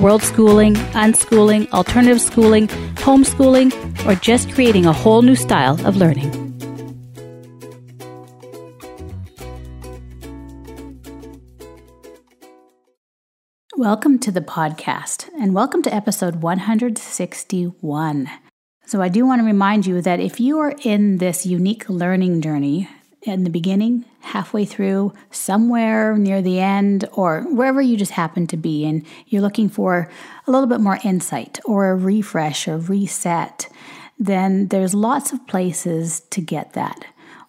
world schooling, unschooling, alternative schooling, homeschooling, or just creating a whole new style of learning. Welcome to the podcast, and welcome to episode 161. So, I do want to remind you that if you are in this unique learning journey, in the beginning, halfway through, somewhere near the end, or wherever you just happen to be, and you're looking for a little bit more insight or a refresh or reset, then there's lots of places to get that.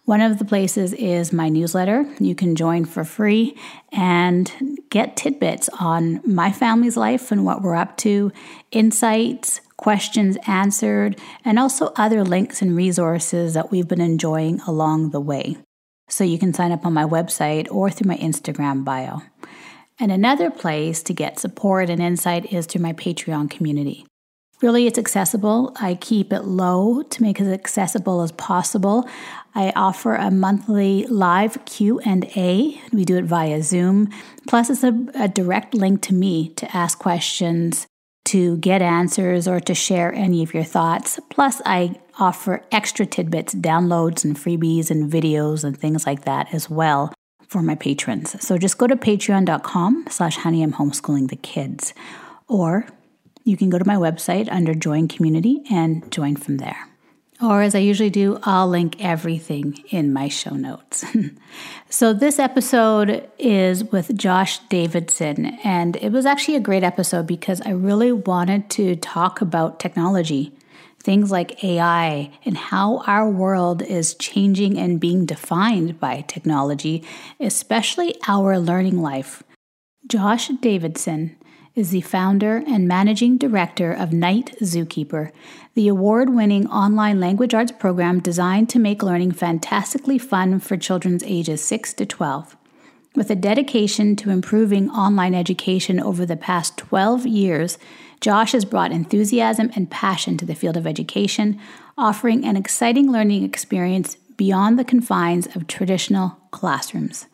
One of the places is my newsletter. You can join for free and get tidbits on my family's life and what we're up to, insights, questions answered, and also other links and resources that we've been enjoying along the way. So you can sign up on my website or through my Instagram bio. And another place to get support and insight is through my Patreon community. Really, it's accessible. I keep it low to make it as accessible as possible. I offer a monthly live Q&A. We do it via Zoom. Plus, it's a, a direct link to me to ask questions to get answers or to share any of your thoughts. Plus, I offer extra tidbits, downloads, and freebies and videos and things like that as well for my patrons. So just go to patreon.com slash honey I'm homeschooling the kids. Or you can go to my website under join community and join from there. Or, as I usually do, I'll link everything in my show notes. so, this episode is with Josh Davidson, and it was actually a great episode because I really wanted to talk about technology, things like AI, and how our world is changing and being defined by technology, especially our learning life. Josh Davidson is the founder and managing director of Night Zookeeper, the award winning online language arts program designed to make learning fantastically fun for children's ages 6 to 12. With a dedication to improving online education over the past 12 years, Josh has brought enthusiasm and passion to the field of education, offering an exciting learning experience beyond the confines of traditional classrooms.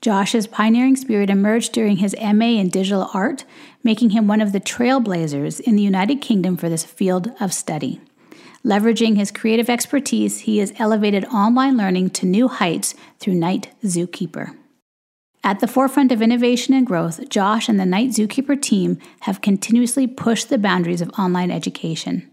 Josh's pioneering spirit emerged during his MA in digital art, making him one of the trailblazers in the United Kingdom for this field of study. Leveraging his creative expertise, he has elevated online learning to new heights through Night Zookeeper. At the forefront of innovation and growth, Josh and the Night Zookeeper team have continuously pushed the boundaries of online education.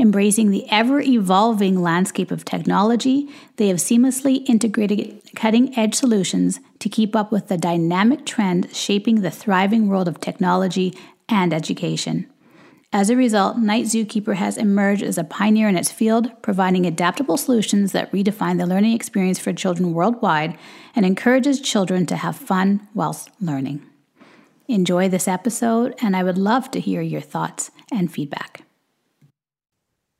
Embracing the ever evolving landscape of technology, they have seamlessly integrated cutting edge solutions to keep up with the dynamic trend shaping the thriving world of technology and education. As a result, Night Zookeeper has emerged as a pioneer in its field, providing adaptable solutions that redefine the learning experience for children worldwide and encourages children to have fun whilst learning. Enjoy this episode, and I would love to hear your thoughts and feedback.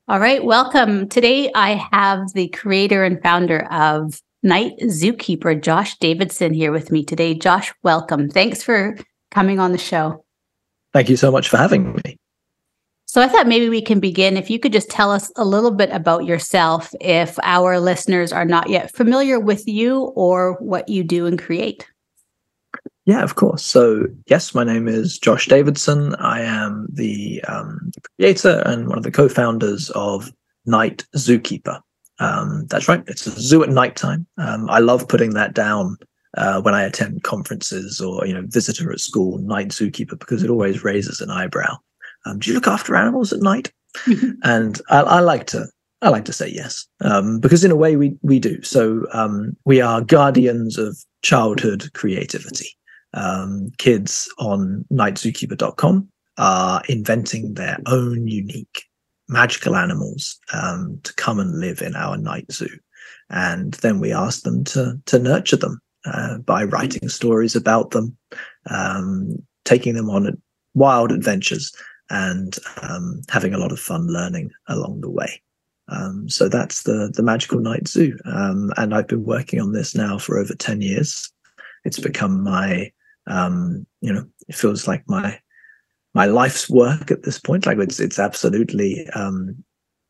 All right, welcome. Today I have the creator and founder of Night Zookeeper, Josh Davidson, here with me today. Josh, welcome. Thanks for coming on the show. Thank you so much for having me. So I thought maybe we can begin. If you could just tell us a little bit about yourself, if our listeners are not yet familiar with you or what you do and create. Yeah, of course. So, yes, my name is Josh Davidson. I am the um, creator and one of the co founders of Night Zookeeper. Um, that's right, it's a zoo at nighttime. Um, I love putting that down uh, when I attend conferences or, you know, visitor at school, Night Zookeeper, because it always raises an eyebrow. Um, do you look after animals at night? and I, I like to I like to say yes, um, because in a way we we do. So um, we are guardians of childhood creativity um, kids on nightzookeeper.com are inventing their own unique magical animals um, to come and live in our night zoo. And then we ask them to, to nurture them uh, by writing stories about them, um, taking them on wild adventures, and um, having a lot of fun learning along the way. Um, so that's the the Magical Night Zoo, um, and I've been working on this now for over ten years. It's become my, um, you know, it feels like my my life's work at this point. Like it's it's absolutely um,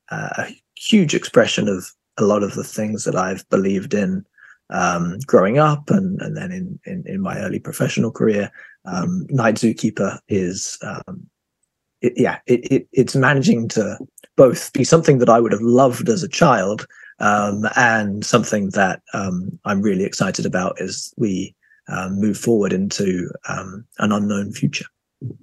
a huge expression of a lot of the things that I've believed in um, growing up and and then in in, in my early professional career. Um, Night Zookeeper is um, it, yeah, it, it, it's managing to both be something that I would have loved as a child um, and something that um, I'm really excited about as we um, move forward into um, an unknown future.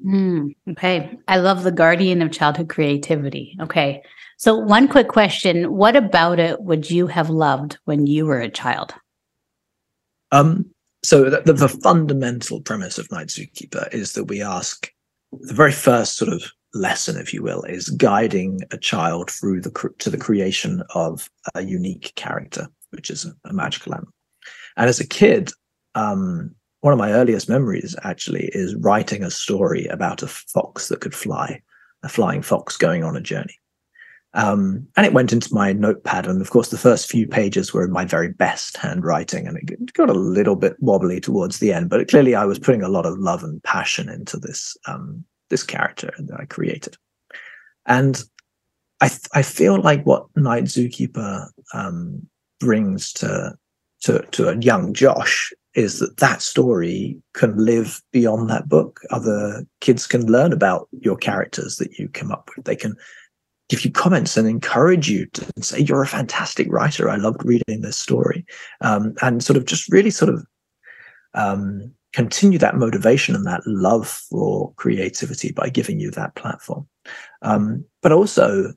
Mm, okay. I love the guardian of childhood creativity. Okay. So, one quick question What about it would you have loved when you were a child? Um, so, the, the fundamental premise of Night Zookeeper is that we ask the very first sort of lesson, if you will, is guiding a child through the to the creation of a unique character, which is a, a magical animal. And as a kid, um, one of my earliest memories actually is writing a story about a fox that could fly, a flying fox going on a journey. Um, and it went into my notepad. And of course, the first few pages were in my very best handwriting, and it got a little bit wobbly towards the end. But clearly, I was putting a lot of love and passion into this um, this character that I created. And I th- I feel like what Night Zookeeper um, brings to to to a young Josh is that that story can live beyond that book. Other kids can learn about your characters that you come up with. They can give you comments and encourage you to say you're a fantastic writer. I loved reading this story, um, and sort of just really sort of um, continue that motivation and that love for creativity by giving you that platform. Um, but also,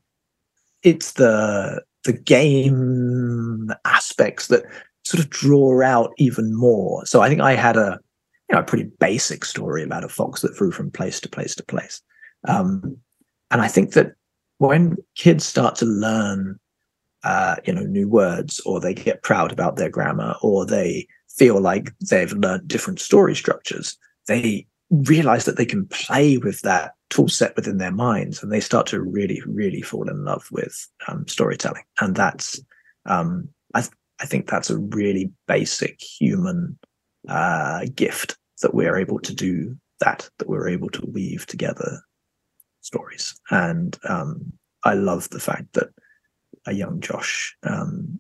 it's the the game aspects that sort of draw out even more. So I think I had a you know a pretty basic story about a fox that flew from place to place to place, um, and I think that when kids start to learn, uh, you know, new words, or they get proud about their grammar, or they feel like they've learned different story structures, they realize that they can play with that tool set within their minds and they start to really, really fall in love with um, storytelling. And that's, um, I, th- I think that's a really basic human uh, gift that we're able to do that, that we're able to weave together stories. And um, I love the fact that a young Josh um,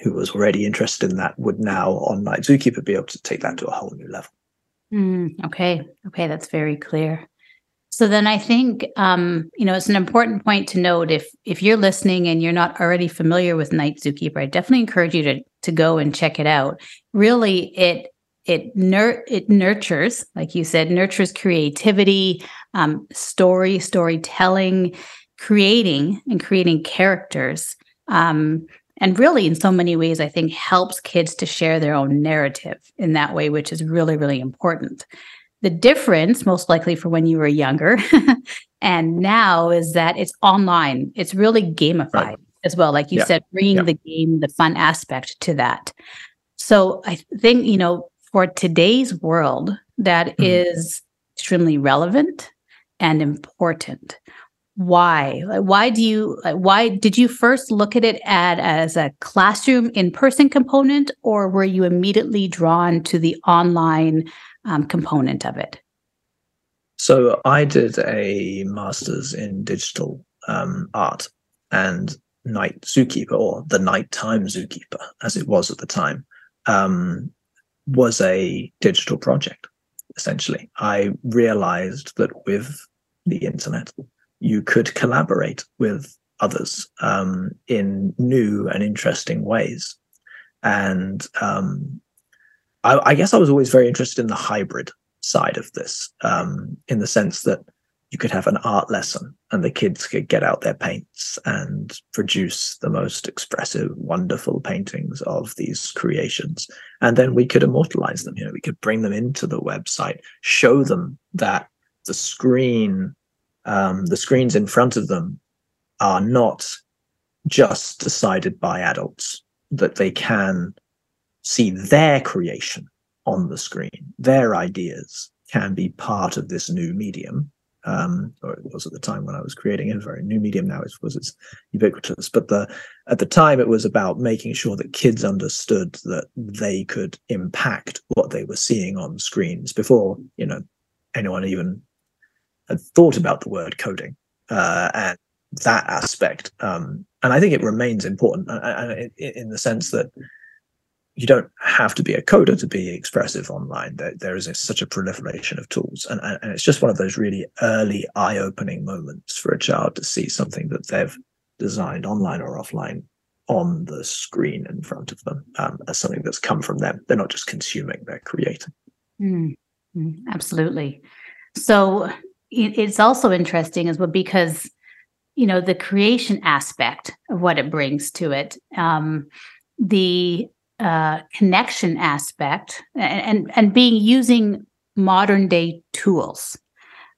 who was already interested in that would now on Night Zookeeper be able to take that to a whole new level. Mm, okay. Okay. That's very clear. So then I think um, you know it's an important point to note if if you're listening and you're not already familiar with Night Zookeeper, I definitely encourage you to to go and check it out. Really, it it nur- it nurtures, like you said, nurtures creativity, um, story, storytelling, creating and creating characters. Um, and really in so many ways i think helps kids to share their own narrative in that way which is really really important the difference most likely for when you were younger and now is that it's online it's really gamified right. as well like you yeah. said bringing yeah. the game the fun aspect to that so i think you know for today's world that mm-hmm. is extremely relevant and important why why do you why did you first look at it at, as a classroom in-person component or were you immediately drawn to the online um, component of it so i did a master's in digital um, art and night zookeeper or the nighttime zookeeper as it was at the time um, was a digital project essentially i realized that with the internet you could collaborate with others um, in new and interesting ways. And um, I, I, guess I was always very interested in the hybrid side of this, um, in the sense that you could have an art lesson and the kids could get out their paints and produce the most expressive, wonderful paintings of these creations. And then we could immortalize them. You know, we could bring them into the website, show them that the screen um, the screens in front of them are not just decided by adults, that they can see their creation on the screen, their ideas can be part of this new medium um, or it was at the time when I was creating it, a very new medium now, it's because it's ubiquitous. But the at the time, it was about making sure that kids understood that they could impact what they were seeing on screens before you know anyone even had thought about the word coding uh, and that aspect. Um, and I think it remains important uh, uh, in the sense that you don't have to be a coder to be expressive online. There, there is a, such a proliferation of tools, and, and it's just one of those really early eye-opening moments for a child to see something that they've designed online or offline on the screen in front of them um, as something that's come from them. They're not just consuming; they're creating. Mm, absolutely. So it, it's also interesting as well because you know the creation aspect of what it brings to it um, the uh, connection aspect and, and, and being using modern day tools.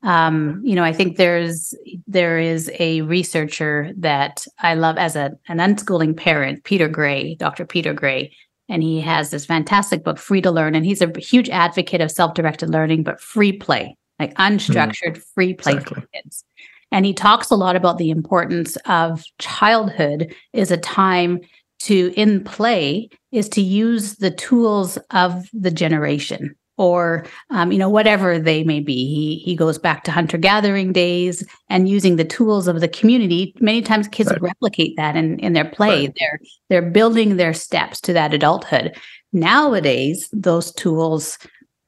Um, you know i think there's there is a researcher that i love as a an unschooling parent peter gray dr peter gray and he has this fantastic book free to learn and he's a huge advocate of self-directed learning but free play like unstructured mm, free play exactly. for kids. And he talks a lot about the importance of childhood is a time to, in play, is to use the tools of the generation or um, you know whatever they may be he he goes back to hunter gathering days and using the tools of the community many times kids right. replicate that in in their play right. they're they're building their steps to that adulthood nowadays those tools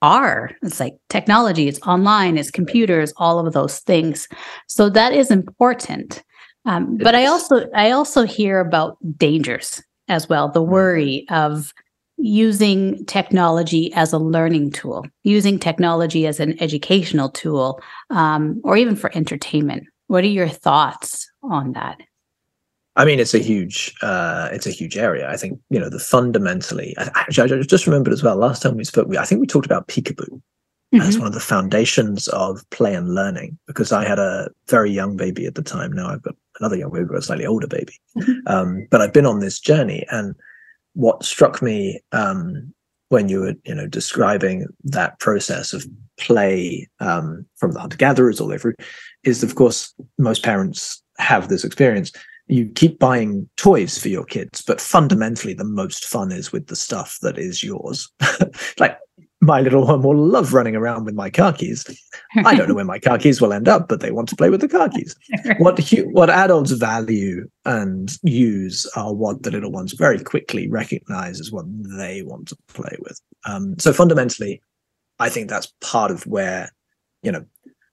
are. It's like technology, it's online, it's computers, all of those things. So that is important. Um, but I also I also hear about dangers as well. The mm-hmm. worry of using technology as a learning tool, using technology as an educational tool, um, or even for entertainment. What are your thoughts on that? I mean, it's a huge, uh, it's a huge area. I think you know the fundamentally. Actually, I just remembered as well. Last time we spoke, we, I think we talked about Peekaboo mm-hmm. as one of the foundations of play and learning. Because I had a very young baby at the time. Now I've got another young baby, a slightly older baby. Mm-hmm. Um, but I've been on this journey, and what struck me um, when you were, you know, describing that process of play um, from the hunter gatherers all the way through, is of course most parents have this experience you keep buying toys for your kids, but fundamentally, the most fun is with the stuff that is yours. like my little one will love running around with my car keys. I don't know where my car keys will end up, but they want to play with the car keys. What what adults value and use are what the little ones very quickly recognize as what they want to play with. Um, so fundamentally, I think that's part of where you know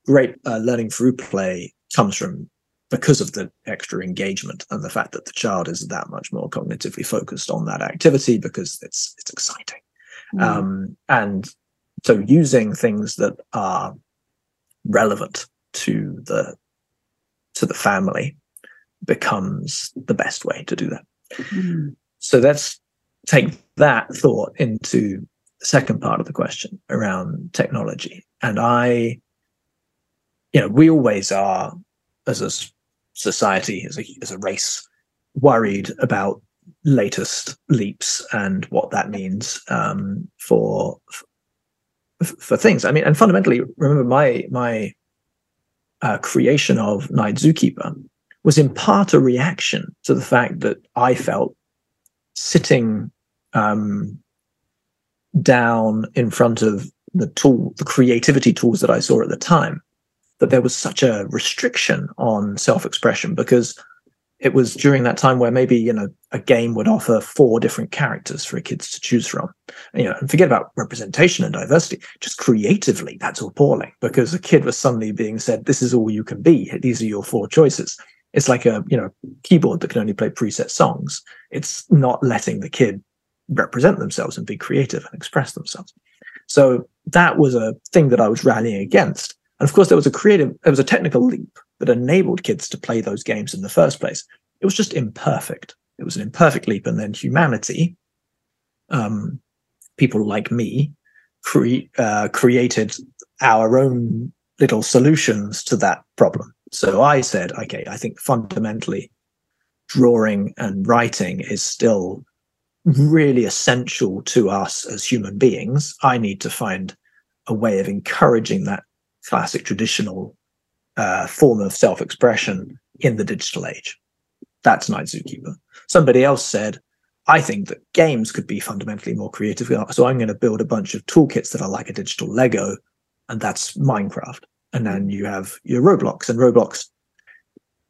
great uh, learning through play comes from because of the extra engagement and the fact that the child is that much more cognitively focused on that activity because it's it's exciting mm. um, and so using things that are relevant to the to the family becomes the best way to do that mm. so let's take that thought into the second part of the question around technology and i you know we always are as a society as a as a race worried about latest leaps and what that means um, for for things. I mean, and fundamentally, remember my my uh, creation of Night Zookeeper was in part a reaction to the fact that I felt sitting um, down in front of the tool, the creativity tools that I saw at the time, that there was such a restriction on self-expression because it was during that time where maybe you know a game would offer four different characters for kids to choose from. You know and forget about representation and diversity just creatively that's appalling because a kid was suddenly being said this is all you can be. These are your four choices. It's like a you know keyboard that can only play preset songs. It's not letting the kid represent themselves and be creative and express themselves. So that was a thing that i was rallying against. And of course, there was a creative, there was a technical leap that enabled kids to play those games in the first place. It was just imperfect. It was an imperfect leap. And then humanity, um, people like me, cre- uh, created our own little solutions to that problem. So I said, okay, I think fundamentally drawing and writing is still really essential to us as human beings. I need to find a way of encouraging that classic traditional uh, form of self-expression in the digital age. That's Night Zookeeper. Somebody else said, I think that games could be fundamentally more creative. So I'm going to build a bunch of toolkits that are like a digital Lego, and that's Minecraft. And then you have your Roblox, and Roblox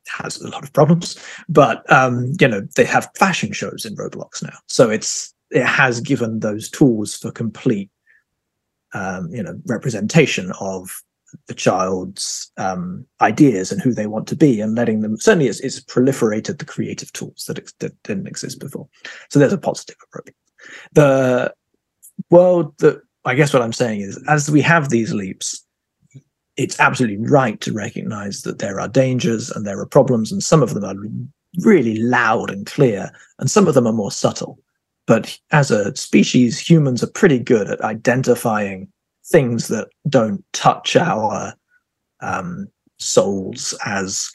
has a lot of problems, but um, you know they have fashion shows in Roblox now, so it's it has given those tools for complete um, you know representation of the child's um, ideas and who they want to be and letting them certainly it's, it's proliferated the creative tools that, that didn't exist before. So there's a positive approach. The world that i guess what i'm saying is as we have these leaps it's absolutely right to recognize that there are dangers and there are problems and some of them are really loud and clear and some of them are more subtle. But as a species humans are pretty good at identifying things that don't touch our um, souls as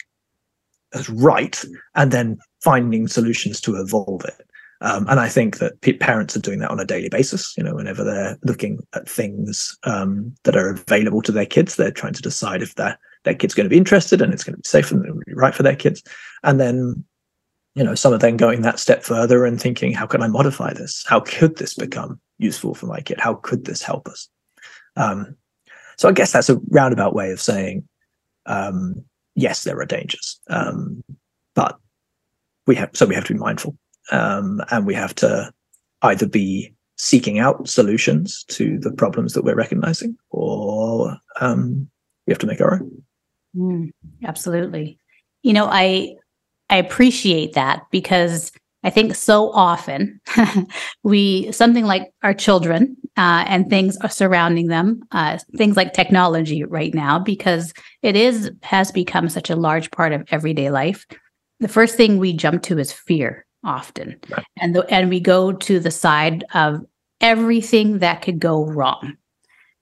as right, and then finding solutions to evolve it. Um, and I think that p- parents are doing that on a daily basis. You know, whenever they're looking at things um, that are available to their kids, they're trying to decide if their their kid's going to be interested and it's going to be safe and right for their kids. And then, you know, some are then going that step further and thinking, how can I modify this? How could this become useful for my kid? How could this help us? Um, so I guess that's a roundabout way of saying, um, yes, there are dangers, um, but we have so we have to be mindful, um, and we have to either be seeking out solutions to the problems that we're recognizing, or um, we have to make our own. Mm, absolutely. You know, I I appreciate that because I think so often we something like our children uh, and things are surrounding them, uh, things like technology right now, because it is has become such a large part of everyday life. The first thing we jump to is fear often, right. and the, and we go to the side of everything that could go wrong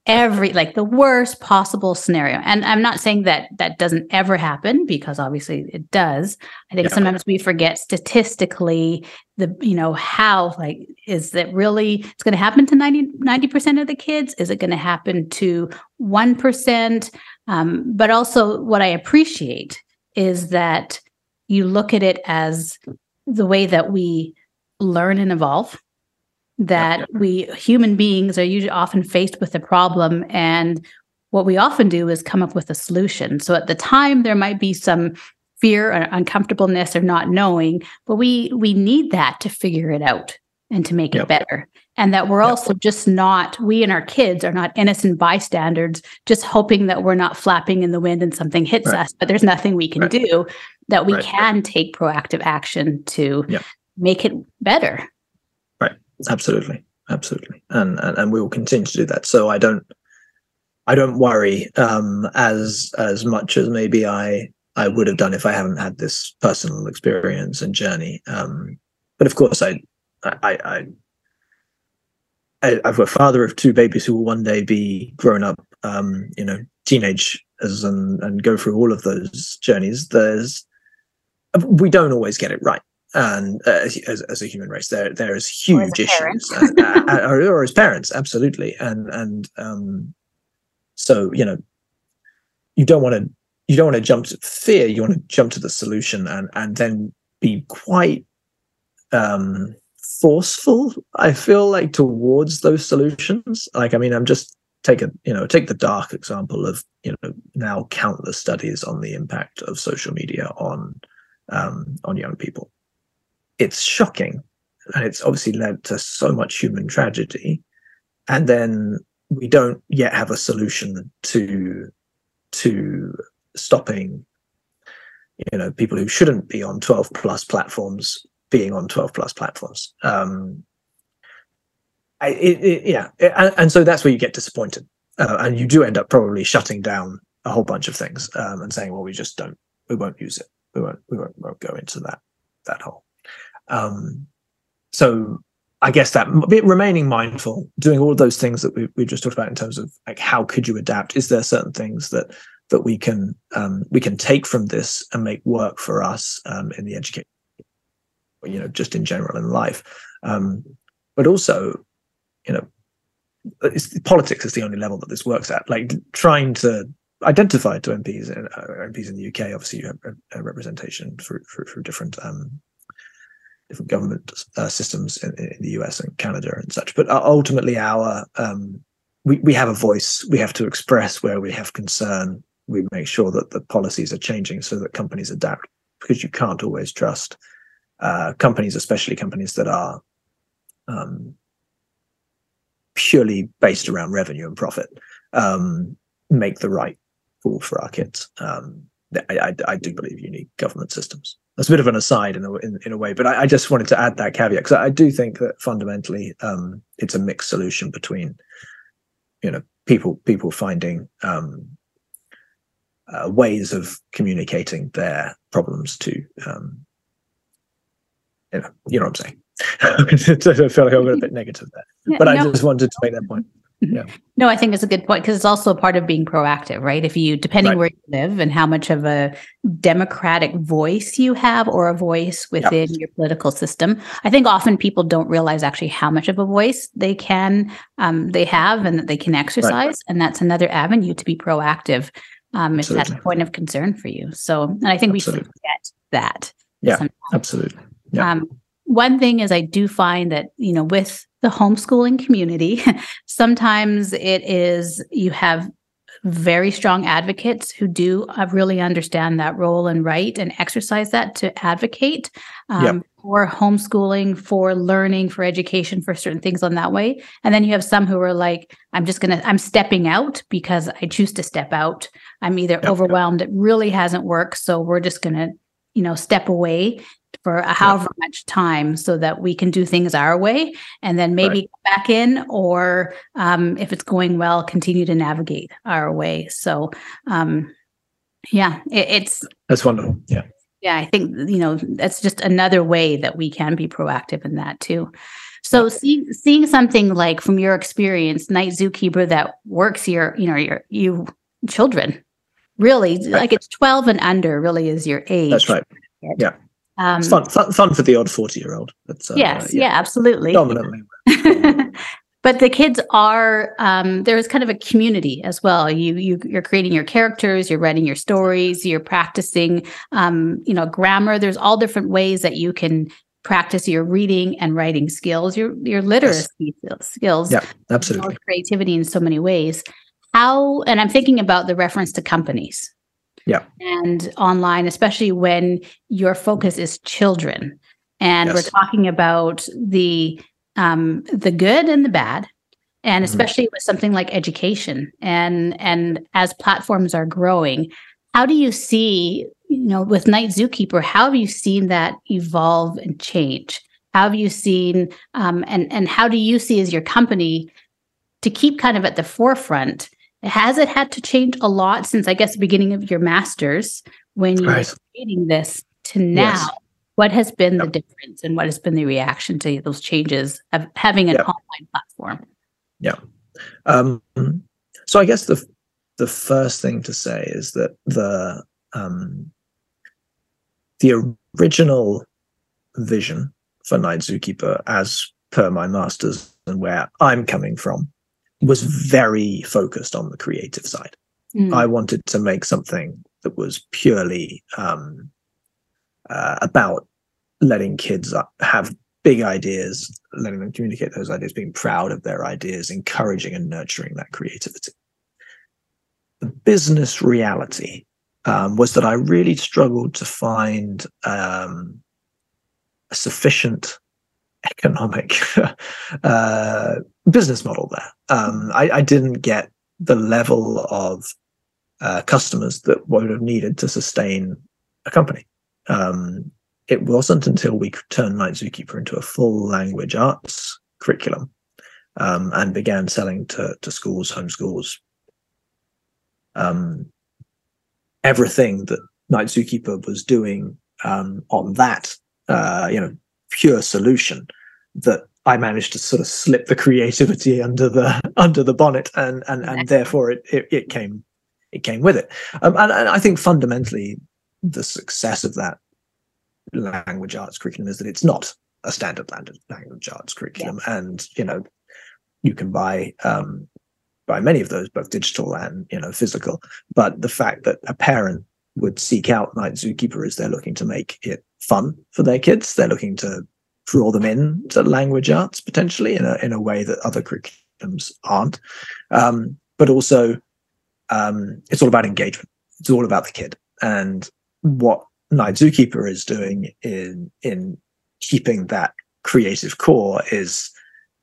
every like the worst possible scenario. And i'm not saying that that doesn't ever happen because obviously it does. I think yeah. sometimes we forget statistically the you know how like is that really it's going to happen to 90 90% of the kids? Is it going to happen to 1% um, but also what i appreciate is that you look at it as the way that we learn and evolve that yep, yep. we human beings are usually often faced with a problem and what we often do is come up with a solution so at the time there might be some fear or uncomfortableness or not knowing but we we need that to figure it out and to make yep. it better and that we're also just not we and our kids are not innocent bystanders just hoping that we're not flapping in the wind and something hits right. us but there's nothing we can right. do that we right. can take proactive action to make it better absolutely. Absolutely. And, and and we will continue to do that. So i don't i don't worry um as as much as maybe i i would have done if i haven't had this personal experience and journey. Um but of course i i i I'm a father of two babies who will one day be grown up, um, you know, teenage as and, and go through all of those journeys. There's we don't always get it right and uh, as, as a human race there there is huge issues and, uh, uh, or, or, as parents absolutely. And and um so you know you don't want to you don't want to jump to fear you want to jump to the solution and and then be quite um forceful i feel like towards those solutions. Like i mean i'm just take a you know take the dark example of you know now countless studies on the impact of social media on um on young people it's shocking and it's obviously led to so much human tragedy. And then we don't yet have a solution to to stopping you know people who shouldn't be on 12 plus platforms being on 12 plus platforms. Um I, it, it, yeah and, and, so that's where you get disappointed. Uh, and you do end up probably shutting down a whole bunch of things um, and saying well we just don't we won't use it. We won't we won't, won't go into that that hole um, so I guess that remaining mindful, doing all of those things that we, we just talked about in terms of like how could you adapt? Is there certain things that that we can um, we can take from this and make work for us um, in the education, you know, just in general in life, um, but also, you know, politics is the only level that this works at. Like trying to identify to MPs and uh, MPs in the UK. Obviously, you have a, a representation through, through, through different um, different government uh, systems in, in, the US and Canada and such. But uh, ultimately, our um, we we have a voice. We have to express where we have concern. We make sure that the policies are changing so that companies adapt because you can't always trust uh, companies, especially companies that are um, purely based around revenue and profit, um, make the right call for our kids. Um, I, I, I, do believe you need government systems. That's a bit of an aside in a, in, in a way, but I, I, just wanted to add that caveat because I do think that fundamentally um, it's a mixed solution between, you know, people people finding um, uh, ways of communicating their problems to, um, you know, you know what I'm saying. I feel like I'm a bit negative there, but no. I just wanted to make that point. Yeah. No, I think it's a good point because it's also a part of being proactive, right? If you, depending right. where live and how much of a democratic voice you have or a voice within yep. your political system, I think often people don't realize actually how much of a voice they can, um, they have and that they can exercise. Right. And that's another avenue to be proactive um, if that's a point of concern for you. So, and I think absolutely. we should get that. Yeah, sometimes. absolutely. Yeah. Um, one thing is I do find that, you know, with the homeschooling community, sometimes it is you have very strong advocates who do uh, really understand that role and right and exercise that to advocate um, yep. for homeschooling, for learning, for education, for certain things on that way. And then you have some who are like, I'm just going to, I'm stepping out because I choose to step out. I'm either yep. overwhelmed, it really hasn't worked. So we're just going to, you know, step away for however much time so that we can do things our way and then maybe right. back in or um, if it's going well continue to navigate our way. So um, yeah it, it's that's wonderful. Yeah. Yeah i think you know that's just another way that we can be proactive in that too. So seeing seeing something like from your experience night zookeeper that works your you know your you children really right. like it's 12 and under really is your age. that's right. Yeah um, it's fun, fun, fun for the odd 40 year old. Uh, yes, yeah. yeah, absolutely. Dominantly. but the kids are um, there's kind of a community as well you you you're creating your characters you're writing your stories you're practicing um, you know grammar there's all different ways that you can practice your reading and writing skills your your literacy yes. skills yeah absolutely creativity in so many ways how and i'm thinking about the reference to companies yeah and online especially when your focus is children and yes. we're talking about the um, the good and the bad and mm-hmm. especially mm-hmm. with something like education and and as platforms are growing how do you see you know with night zookeeper how have you seen that evolve and change how have you seen um, and and how do you see as your company to keep kind of at the forefront has it had to change a lot since I guess the beginning of your masters when you right. were creating this to now? Yes. What has been yep. the difference and what has been the reaction to those changes of having an yep. online platform? Yeah. Um, so I guess the the first thing to say is that the um, the original vision for Night Zookeeper, as per my masters and where I'm coming from, was very focused on the creative side. Mm. I wanted to make something that was purely um, uh, about letting kids have big ideas, letting them communicate those ideas, being proud of their ideas, encouraging and nurturing that creativity. The business reality um, was that I really struggled to find um, a sufficient economic uh, business model there. Um, I, I, didn't get the level of uh, customers that would have needed to sustain a company. Um, it wasn't until we turned Night Zookeeper into a full language arts curriculum um, and began selling to, to schools, homeschools, um, everything that Night Zookeeper was doing um, on that, uh, you know, pure solution that I managed to sort of slip the creativity under the under the bonnet, and and and therefore it it, it came it came with it. Um, and, and I think fundamentally the success of that language arts curriculum is that it's not a standard language arts curriculum, and you know you can buy um, by many of those, both digital and you know physical. But the fact that a parent would seek out Night Zookeeper is they're looking to make it fun for their kids. They're looking to draw them in to language arts potentially in a in a way that other curriculums aren't. Um, but also, um, it's all about engagement. It's all about the kid and what Night Zookeeper is doing in in keeping that creative core is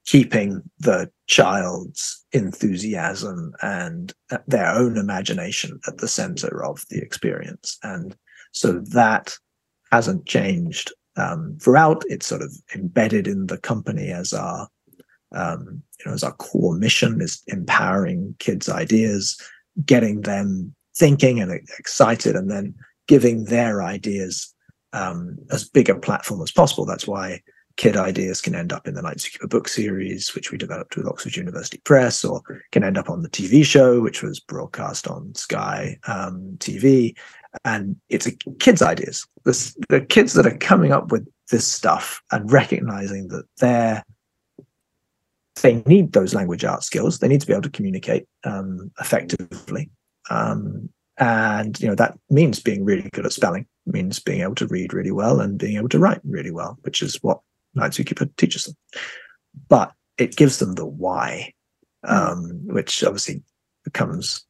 keeping the child's enthusiasm and their own imagination at the center of the experience and so that hasn't changed um, throughout it's sort of embedded in the company as our um, you know as our core mission is empowering kids ideas getting them thinking and excited and then giving their ideas um, as big a platform as possible that's why kid ideas can end up in the Night Zookeeper book series, which we developed with Oxford University Press, or can end up on the TV show, which was broadcast on Sky um, TV. And it's a kids' ideas. This, the kids that are coming up with this stuff and recognizing that they're they need those language art skills. They need to be able to communicate um, effectively, um, and you know that means being really good at spelling, means being able to read really well, and being able to write really well, which is what Night Zookeeper teaches them. But it gives them the why, hmm. um, which obviously becomes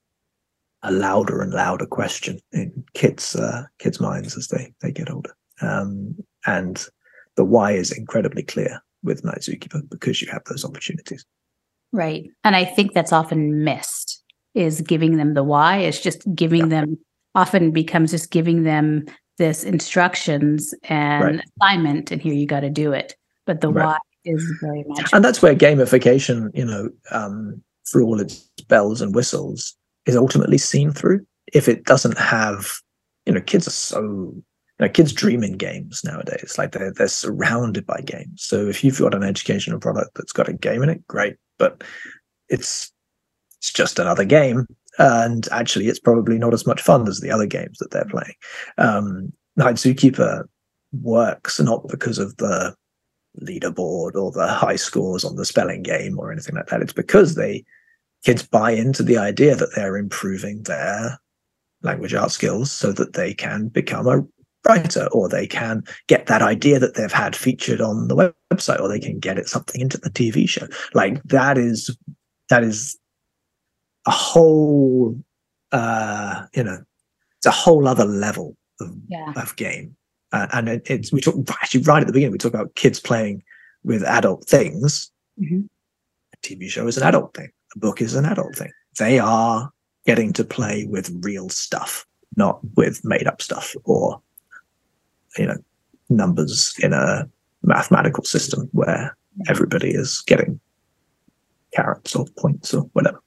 a louder and louder question in kids' uh, kids' minds as they they get older. Um, and the why is incredibly clear with Night Zookeeper because you have those opportunities. Right, and I think that's often missed is giving them the why. It's just giving yeah. them often becomes just giving them this instructions and right. assignment and here you got to do it but the right. why is very much and that's where gamification you know um, for all its bells and whistles is ultimately seen through if it doesn't have you know kids are so you know, kids dream in games nowadays like they're, they're surrounded by games so if you've got an educational product that's got a game in it great but it's it's just another game and actually it's probably not as much fun as the other games that they're playing. Um, Night Zookeeper works not because of the leaderboard or the high scores on the spelling game or anything like that. It's because they kids buy into the idea that they're improving their language art skills so that they can become a writer or they can get that idea that they've had featured on the website or they can get it something into the TV show. Like that is that is a whole uh you know it's a whole other level of, yeah. of game uh, and it, it's we talk actually right at the beginning we talk about kids playing with adult things mm-hmm. a tv show is an adult thing a book is an adult thing they are getting to play with real stuff not with made up stuff or you know numbers in a mathematical system where everybody is getting carrots or points or whatever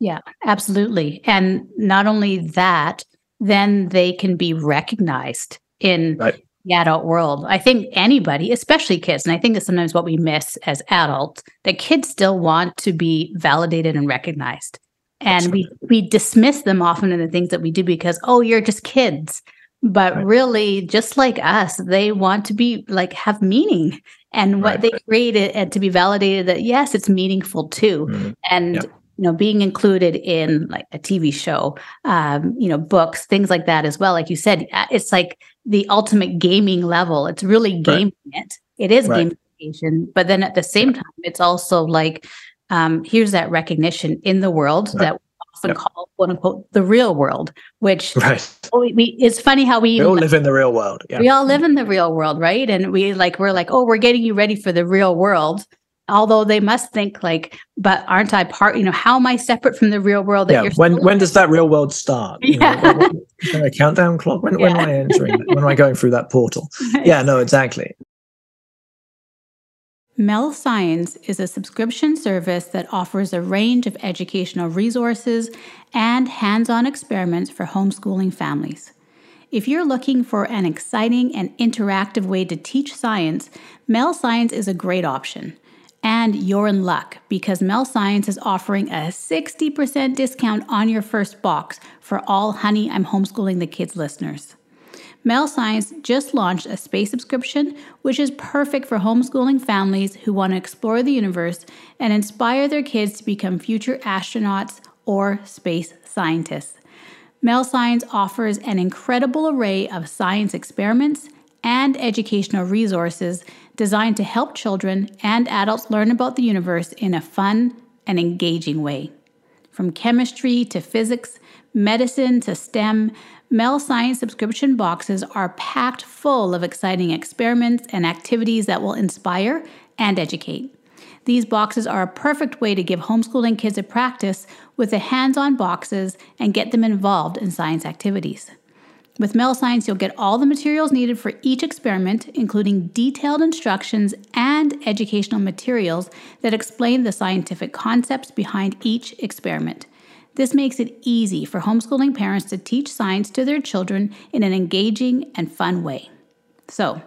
yeah, absolutely. And not only that, then they can be recognized in right. The adult world. I think anybody, especially kids, and I think that's sometimes what we miss as adults, that kids still want to be validated and recognized. And we we dismiss them often in the things that we do because, oh, you're just kids. But right. really, just like us, they want to be like have meaning and what right. they created and to be validated that yes, it's meaningful too. Mm-hmm. And yeah you know being included in like a tv show um, you know books things like that as well like you said uh, it's like the ultimate gaming level it's really gaming right. it it is right. gamification but then at the same time it's also like um, here's that recognition in the world right. that we often yep. call quote unquote the real world which right. we, we, it's funny how we, we all live in the real world yeah. we all live in the real world right and we like we're like oh we're getting you ready for the real world although they must think like but aren't i part you know how am i separate from the real world yeah when when does that real world start yeah. Know, when, when, a countdown clock when, yeah. when am i entering when am i going through that portal yeah no exactly Mel Science is a subscription service that offers a range of educational resources and hands on experiments for homeschooling families. If you're looking for an exciting and interactive way to teach science, Mel Science is a great option. And you're in luck because Mel Science is offering a 60% discount on your first box for all Honey, I'm Homeschooling the Kids listeners. Mel Science just launched a space subscription, which is perfect for homeschooling families who want to explore the universe and inspire their kids to become future astronauts or space scientists. Mel Science offers an incredible array of science experiments and educational resources designed to help children and adults learn about the universe in a fun and engaging way. From chemistry to physics, medicine to STEM, Mel Science subscription boxes are packed full of exciting experiments and activities that will inspire and educate. These boxes are a perfect way to give homeschooling kids a practice with the hands on boxes and get them involved in science activities. With Mel Science, you'll get all the materials needed for each experiment, including detailed instructions and educational materials that explain the scientific concepts behind each experiment. This makes it easy for homeschooling parents to teach science to their children in an engaging and fun way. So,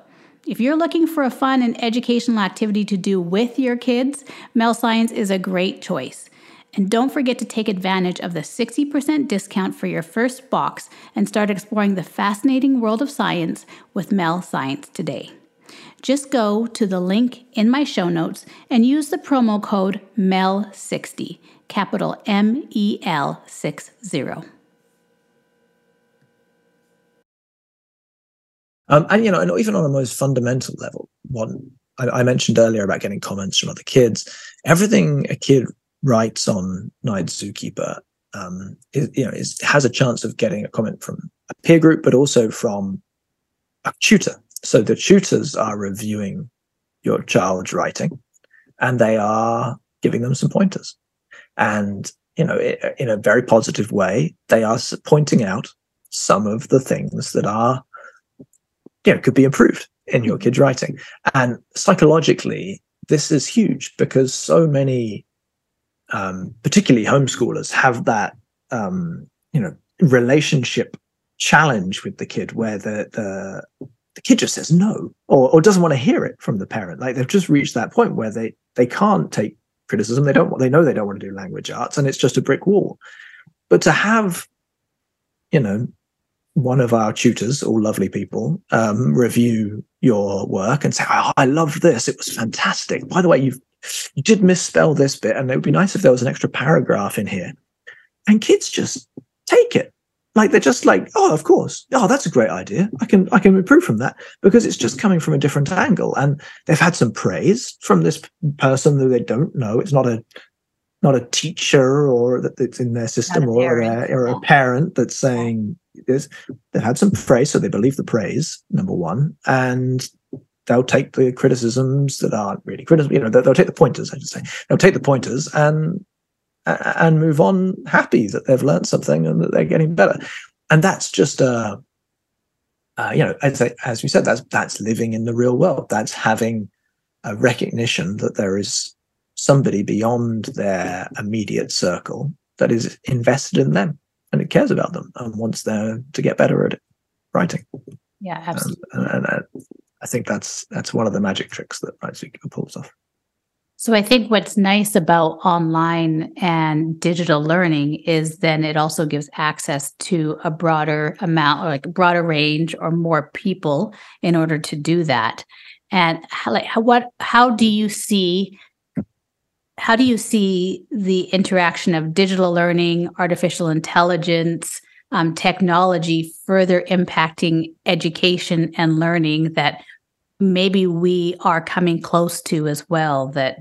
if you're looking for a fun and educational activity to do with your kids, Mel Science is a great choice. And don't forget to take advantage of the 60% discount for your first box and start exploring the fascinating world of science with Mel Science today. Just go to the link in my show notes and use the promo code MEL60 capital M E L 60. Um, and you know, and even on a most fundamental level, one I, I, mentioned earlier about getting comments from other kids. Everything a kid writes on Night Zookeeper, um, is, you know, is has a chance of getting a comment from a peer group, but also from a tutor. So the tutors are reviewing your child's writing, and they are giving them some pointers. And you know in a very positive way they are pointing out some of the things that are you know could be improved in your kid's writing. And psychologically this is huge because so many um, particularly homeschoolers have that um, you know relationship challenge with the kid where the the the kid just says no or, or doesn't want to hear it from the parent like they've just reached that point where they they can't take criticism. They don't. They know they don't want to do language arts, and it's just a brick wall. But to have, you know, one of our tutors, all lovely people, um, review your work and say, "Oh, I love this. It was fantastic. By the way, you you did misspell this bit, and it would be nice if there was an extra paragraph in here." And kids just take it. Like they're just like oh of course. Oh that's a great idea. I can i can improve from that because it's just coming from a different angle and they've had some praise from this person who they don't know. It's not a not a teacher or that it's in their system or a, or a parent that's saying this. They've had some praise so they believe the praise number one and they'll take the criticisms that aren't really criticism you know they'll, they'll take the pointers i should say they'll take the pointers and and move on happy that they've learned something and that they're getting better. And that's just a, uh, you know, as, as we said, that's that's living in the real world. That's having a recognition that there is somebody beyond their immediate circle that is invested in them and it cares about them and wants them to get better at it, writing. Yeah, absolutely. and, and, and I think that's that's one of the magic tricks that Night pulls off. So I think what's nice about online and digital learning is then it also gives access to a broader amount or like broader range or more people in order to do that. And how, like how, what how do you see how do you see the interaction of digital learning, artificial intelligence, um, technology further impacting education and learning that maybe we are coming close to as well that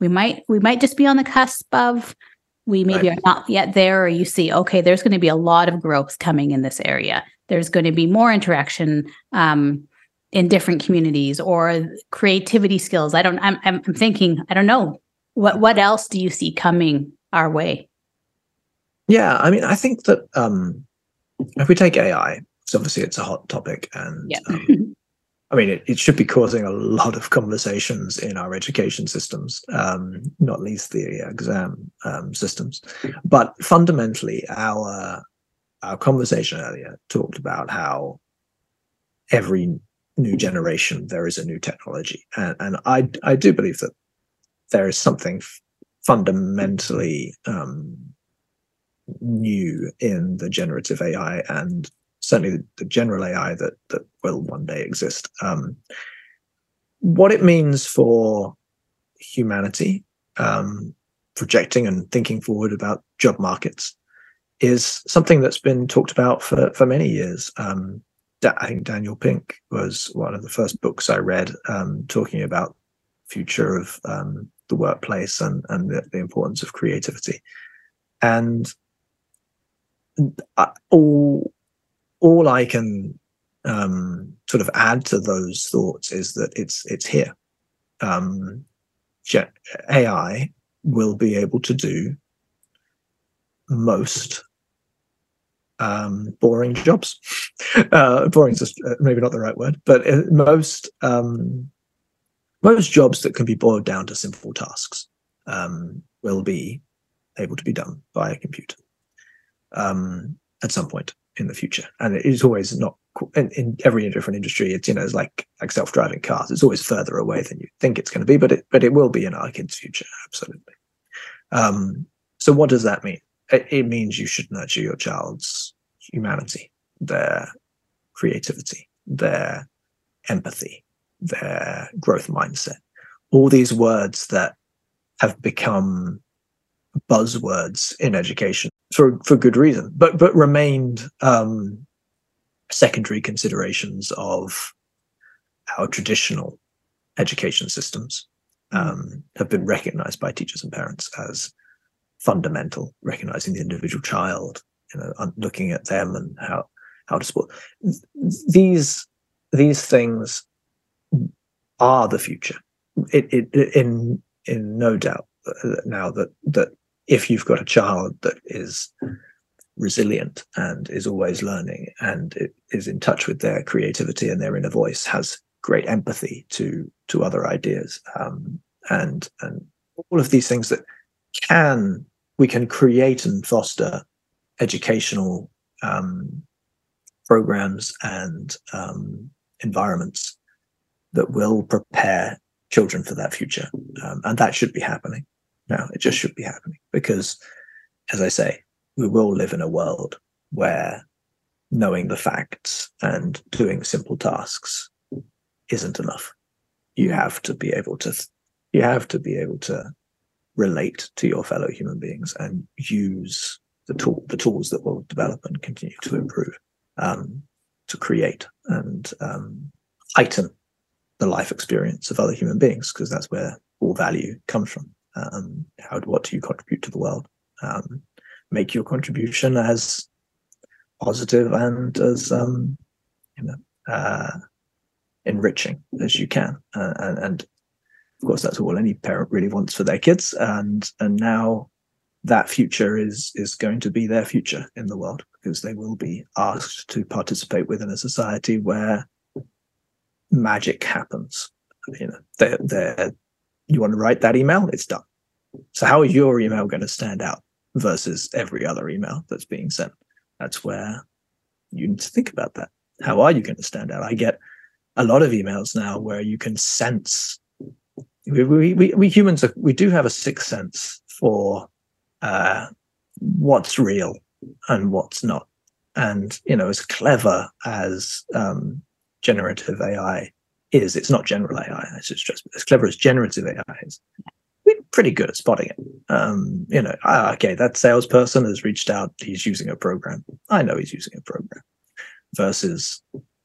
we might we might just be on the cusp of we maybe right. are not yet there or you see okay there's going to be a lot of growth coming in this area. There's going to be more interaction um, in different communities or creativity skills. I don't I'm, I'm thinking i don't know what what else do you see coming our way? Yeah i mean i think that um if we take ai so obviously it's a hot topic and um, I mean, it, it should be causing a lot of conversations in our education systems, um, not least the exam um, systems. But fundamentally, our our conversation earlier talked about how every new generation there is a new technology, and, and I I do believe that there is something fundamentally um, new in the generative AI and certainly the, the, general AI that that will one day exist. Um, what it means for humanity, um, projecting and thinking forward about job markets, is something that's been talked about for for many years. Um, I think Daniel Pink was one of the first books I read um, talking about future of um, the workplace and and the, the importance of creativity. And all all I can um, sort of add to those thoughts is that it's it's here. Um, AI will be able to do most um, boring jobs. Uh, boring is uh, maybe not the right word, but uh, most um, most jobs that can be boiled down to simple tasks um, will be able to be done by a computer um, at some point in the future. And it is always not in, in, every different industry. It's you know it's like like self driving cars. It's always further away than you think it's going to be, but it but it will be in our kids' future, absolutely. Um, so what does that mean? It, it means you should nurture your child's humanity, their creativity, their empathy, their growth mindset. All these words that have become buzzwords in education for for good reason, but but remained um, secondary considerations of our traditional education systems um, have been recognized by teachers and parents as fundamental, recognizing the individual child, you know, looking at them and how how to support these these things are the future. It, it, in in no doubt uh, now that that if you've got a child that is resilient and is always learning and is in touch with their creativity and their inner voice, has great empathy to to other ideas, um, and and all of these things that can we can create and foster educational um, programs and um, environments that will prepare children for that future, um, and that should be happening. No, it just should be happening because, as I say, we will live in a world where knowing the facts and doing simple tasks isn't enough. You have to be able to, you have to be able to relate to your fellow human beings and use the tool, the tools that will develop and continue to improve, um, to create and um, heighten the life experience of other human beings, because that's where all value comes from um, how what do you contribute to the world? Um, make your contribution as positive and as um, you know uh, enriching as you can. Uh, and, and, of course that's all any parent really wants for their kids. And and now that future is is going to be their future in the world because they will be asked to participate within a society where magic happens. You know they're, they're you want to write that email, it's done. So how is your email going to stand out versus every other email that's being sent? That's where you need to think about that. How are you going to stand out? I get a lot of emails now where you can sense we, we, we, we humans are, we do have a sixth sense for uh, what's real and what's not. And you know, as clever as um, generative AI is. It's not general AI. It's just as clever as generative AI is. We're pretty good at spotting it. Um, you know, ah, okay, that salesperson has reached out. He's using a program. I know he's using a program. Versus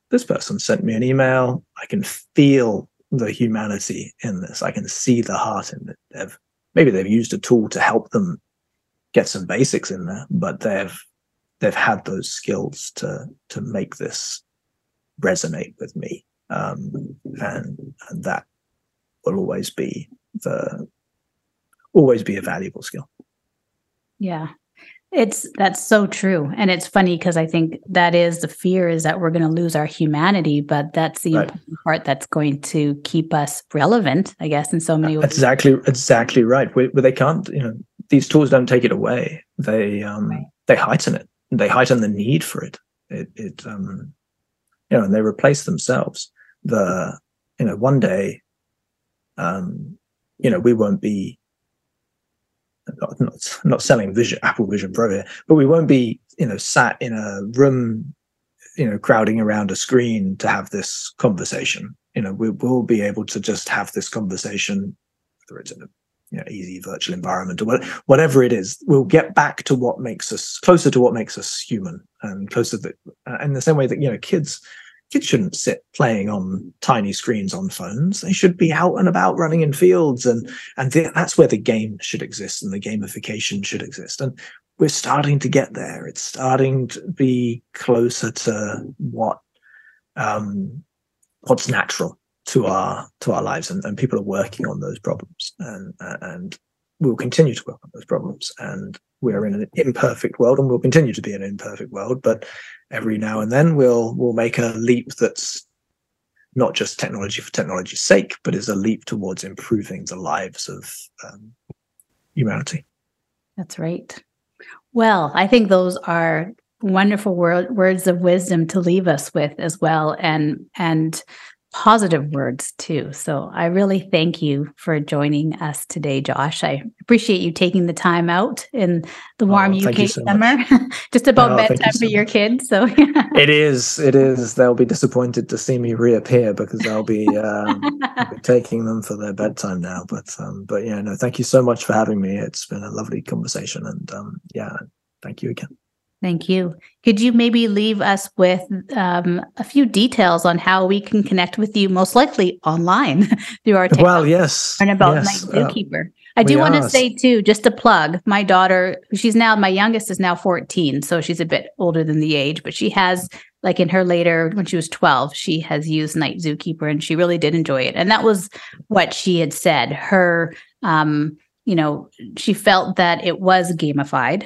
this person sent me an email. I can feel the humanity in this. I can see the heart in it. They've maybe they've used a tool to help them get some basics in there, but they've they've had those skills to to make this resonate with me um, and, and that will always be the always be a valuable skill. Yeah. It's that's so true. And it's funny because I think that is the fear is that we're going to lose our humanity, but that's the right. important part that's going to keep us relevant, I guess, in so many ways. Exactly, exactly right. Where, they can't, you know, these tools don't take it away. They um right. they heighten it. They heighten the need for it. It it um you know, and they replace themselves the you know one day um you know we won't be not, not, not selling vision apple vision pro here but we won't be you know sat in a room you know crowding around a screen to have this conversation. You know we will be able to just have this conversation whether it's in a you know, easy virtual environment or what, whatever it is. We'll get back to what makes us closer to what makes us human and closer to uh, in the same way that you know kids kids shouldn't sit playing on tiny screens on phones. They should be out and about running in fields and and th- that's where the game should exist and the gamification should exist. And we're starting to get there. It's starting to be closer to what um what's natural to our to our lives and, and people are working on those problems and and we'll continue to work on those problems. And we're in an imperfect world and we'll continue to be in an imperfect world but every now and then we'll we'll make a leap that's not just technology for technology's sake but is a leap towards improving the lives of um, humanity. That's right. Well i think those are wonderful word, words of wisdom to leave us with as well and and positive words too. So I really thank you for joining us today, Josh. I appreciate you taking the time out in the warm oh, UK so summer, just about oh, bedtime so for your kids. So it is, it is. They'll be disappointed to see me reappear because I'll be, um, I'll be taking them for their bedtime now. But, um, but yeah, no, thank you so much for having me. It's been a lovely conversation, and um, yeah, thank you again. Thank you. Could you maybe leave us with um, a few details on how we can connect with you, most likely online through our TikTok well, yes, and about yes, Night uh, Zookeeper. Uh, I do want to say too, just a plug. My daughter, she's now my youngest is now 14, so she's a bit older than the age, but she has like in her later when she was 12, she has used Night Zookeeper and she really did enjoy it. And that was what she had said. Her um, you know, she felt that it was gamified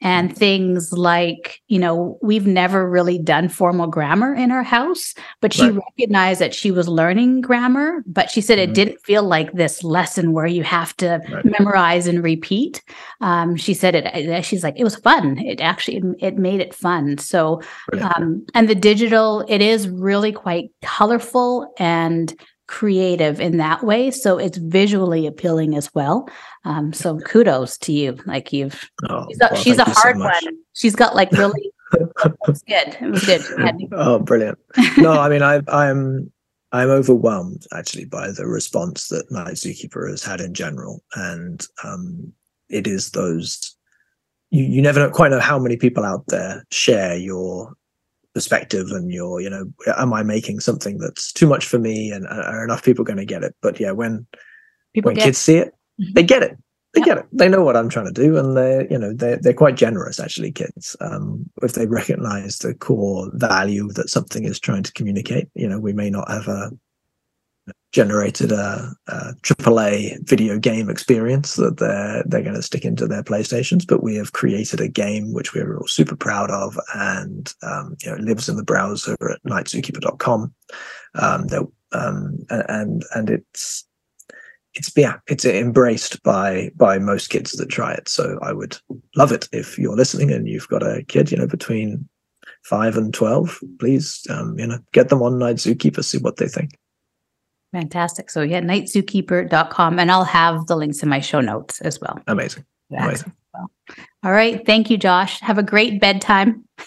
and things like you know we've never really done formal grammar in our house but she right. recognized that she was learning grammar but she said mm-hmm. it didn't feel like this lesson where you have to right. memorize and repeat um, she said it she's like it was fun it actually it made it fun so um, and the digital it is really quite colorful and creative in that way. So it's visually appealing as well. Um, so kudos to you. Like you've, oh, she's a, well, she's a hard so one. She's got like really, it was good. It was good. oh, brilliant. No, I mean, I, I'm, I'm overwhelmed actually by the response that Night Zookeeper has had in general. And um, it is those, you, you never quite know how many people out there share your perspective and your you know am i making something that's too much for me and are enough people going to get it? But yeah when people when kids see it mm-hmm. they get it. They get it. They know what i'm trying to do and they're you know they're, they're quite generous actually kids um, if they recognize the core value that something is trying to communicate. You know we may not have a generated a, a AAA video game experience that they're they're going to stick into their PlayStations, but we have created a game which we're all super proud of, and um, you know lives in the browser at nightzookeeper.com. Um, um, and and it's it's yeah it's embraced by by most kids that try it. So I would love it if you're listening and you've got a kid, you know, between five and twelve. Please, um, you know, get them on Night Zookeeper, see what they think. Fantastic. So yeah, nightzookeeper.com and I'll have the links in my show notes as well. Amazing. Amazing. Well. All right. Thank you, Josh. Have a great bedtime.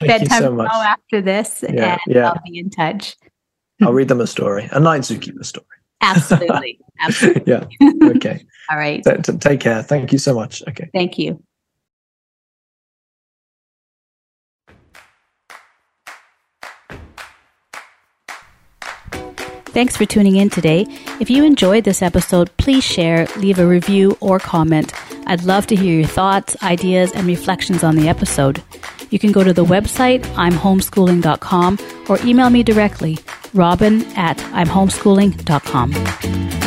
bedtime so much. after this. Yeah, and yeah. I'll be in touch. I'll read them a story, a night zookeeper story. Absolutely. Absolutely. yeah. Okay. All right. take care. Thank you so much. Okay. Thank you. Thanks for tuning in today. If you enjoyed this episode, please share, leave a review, or comment. I'd love to hear your thoughts, ideas, and reflections on the episode. You can go to the website, imhomeschooling.com, or email me directly, robin at imhomeschooling.com.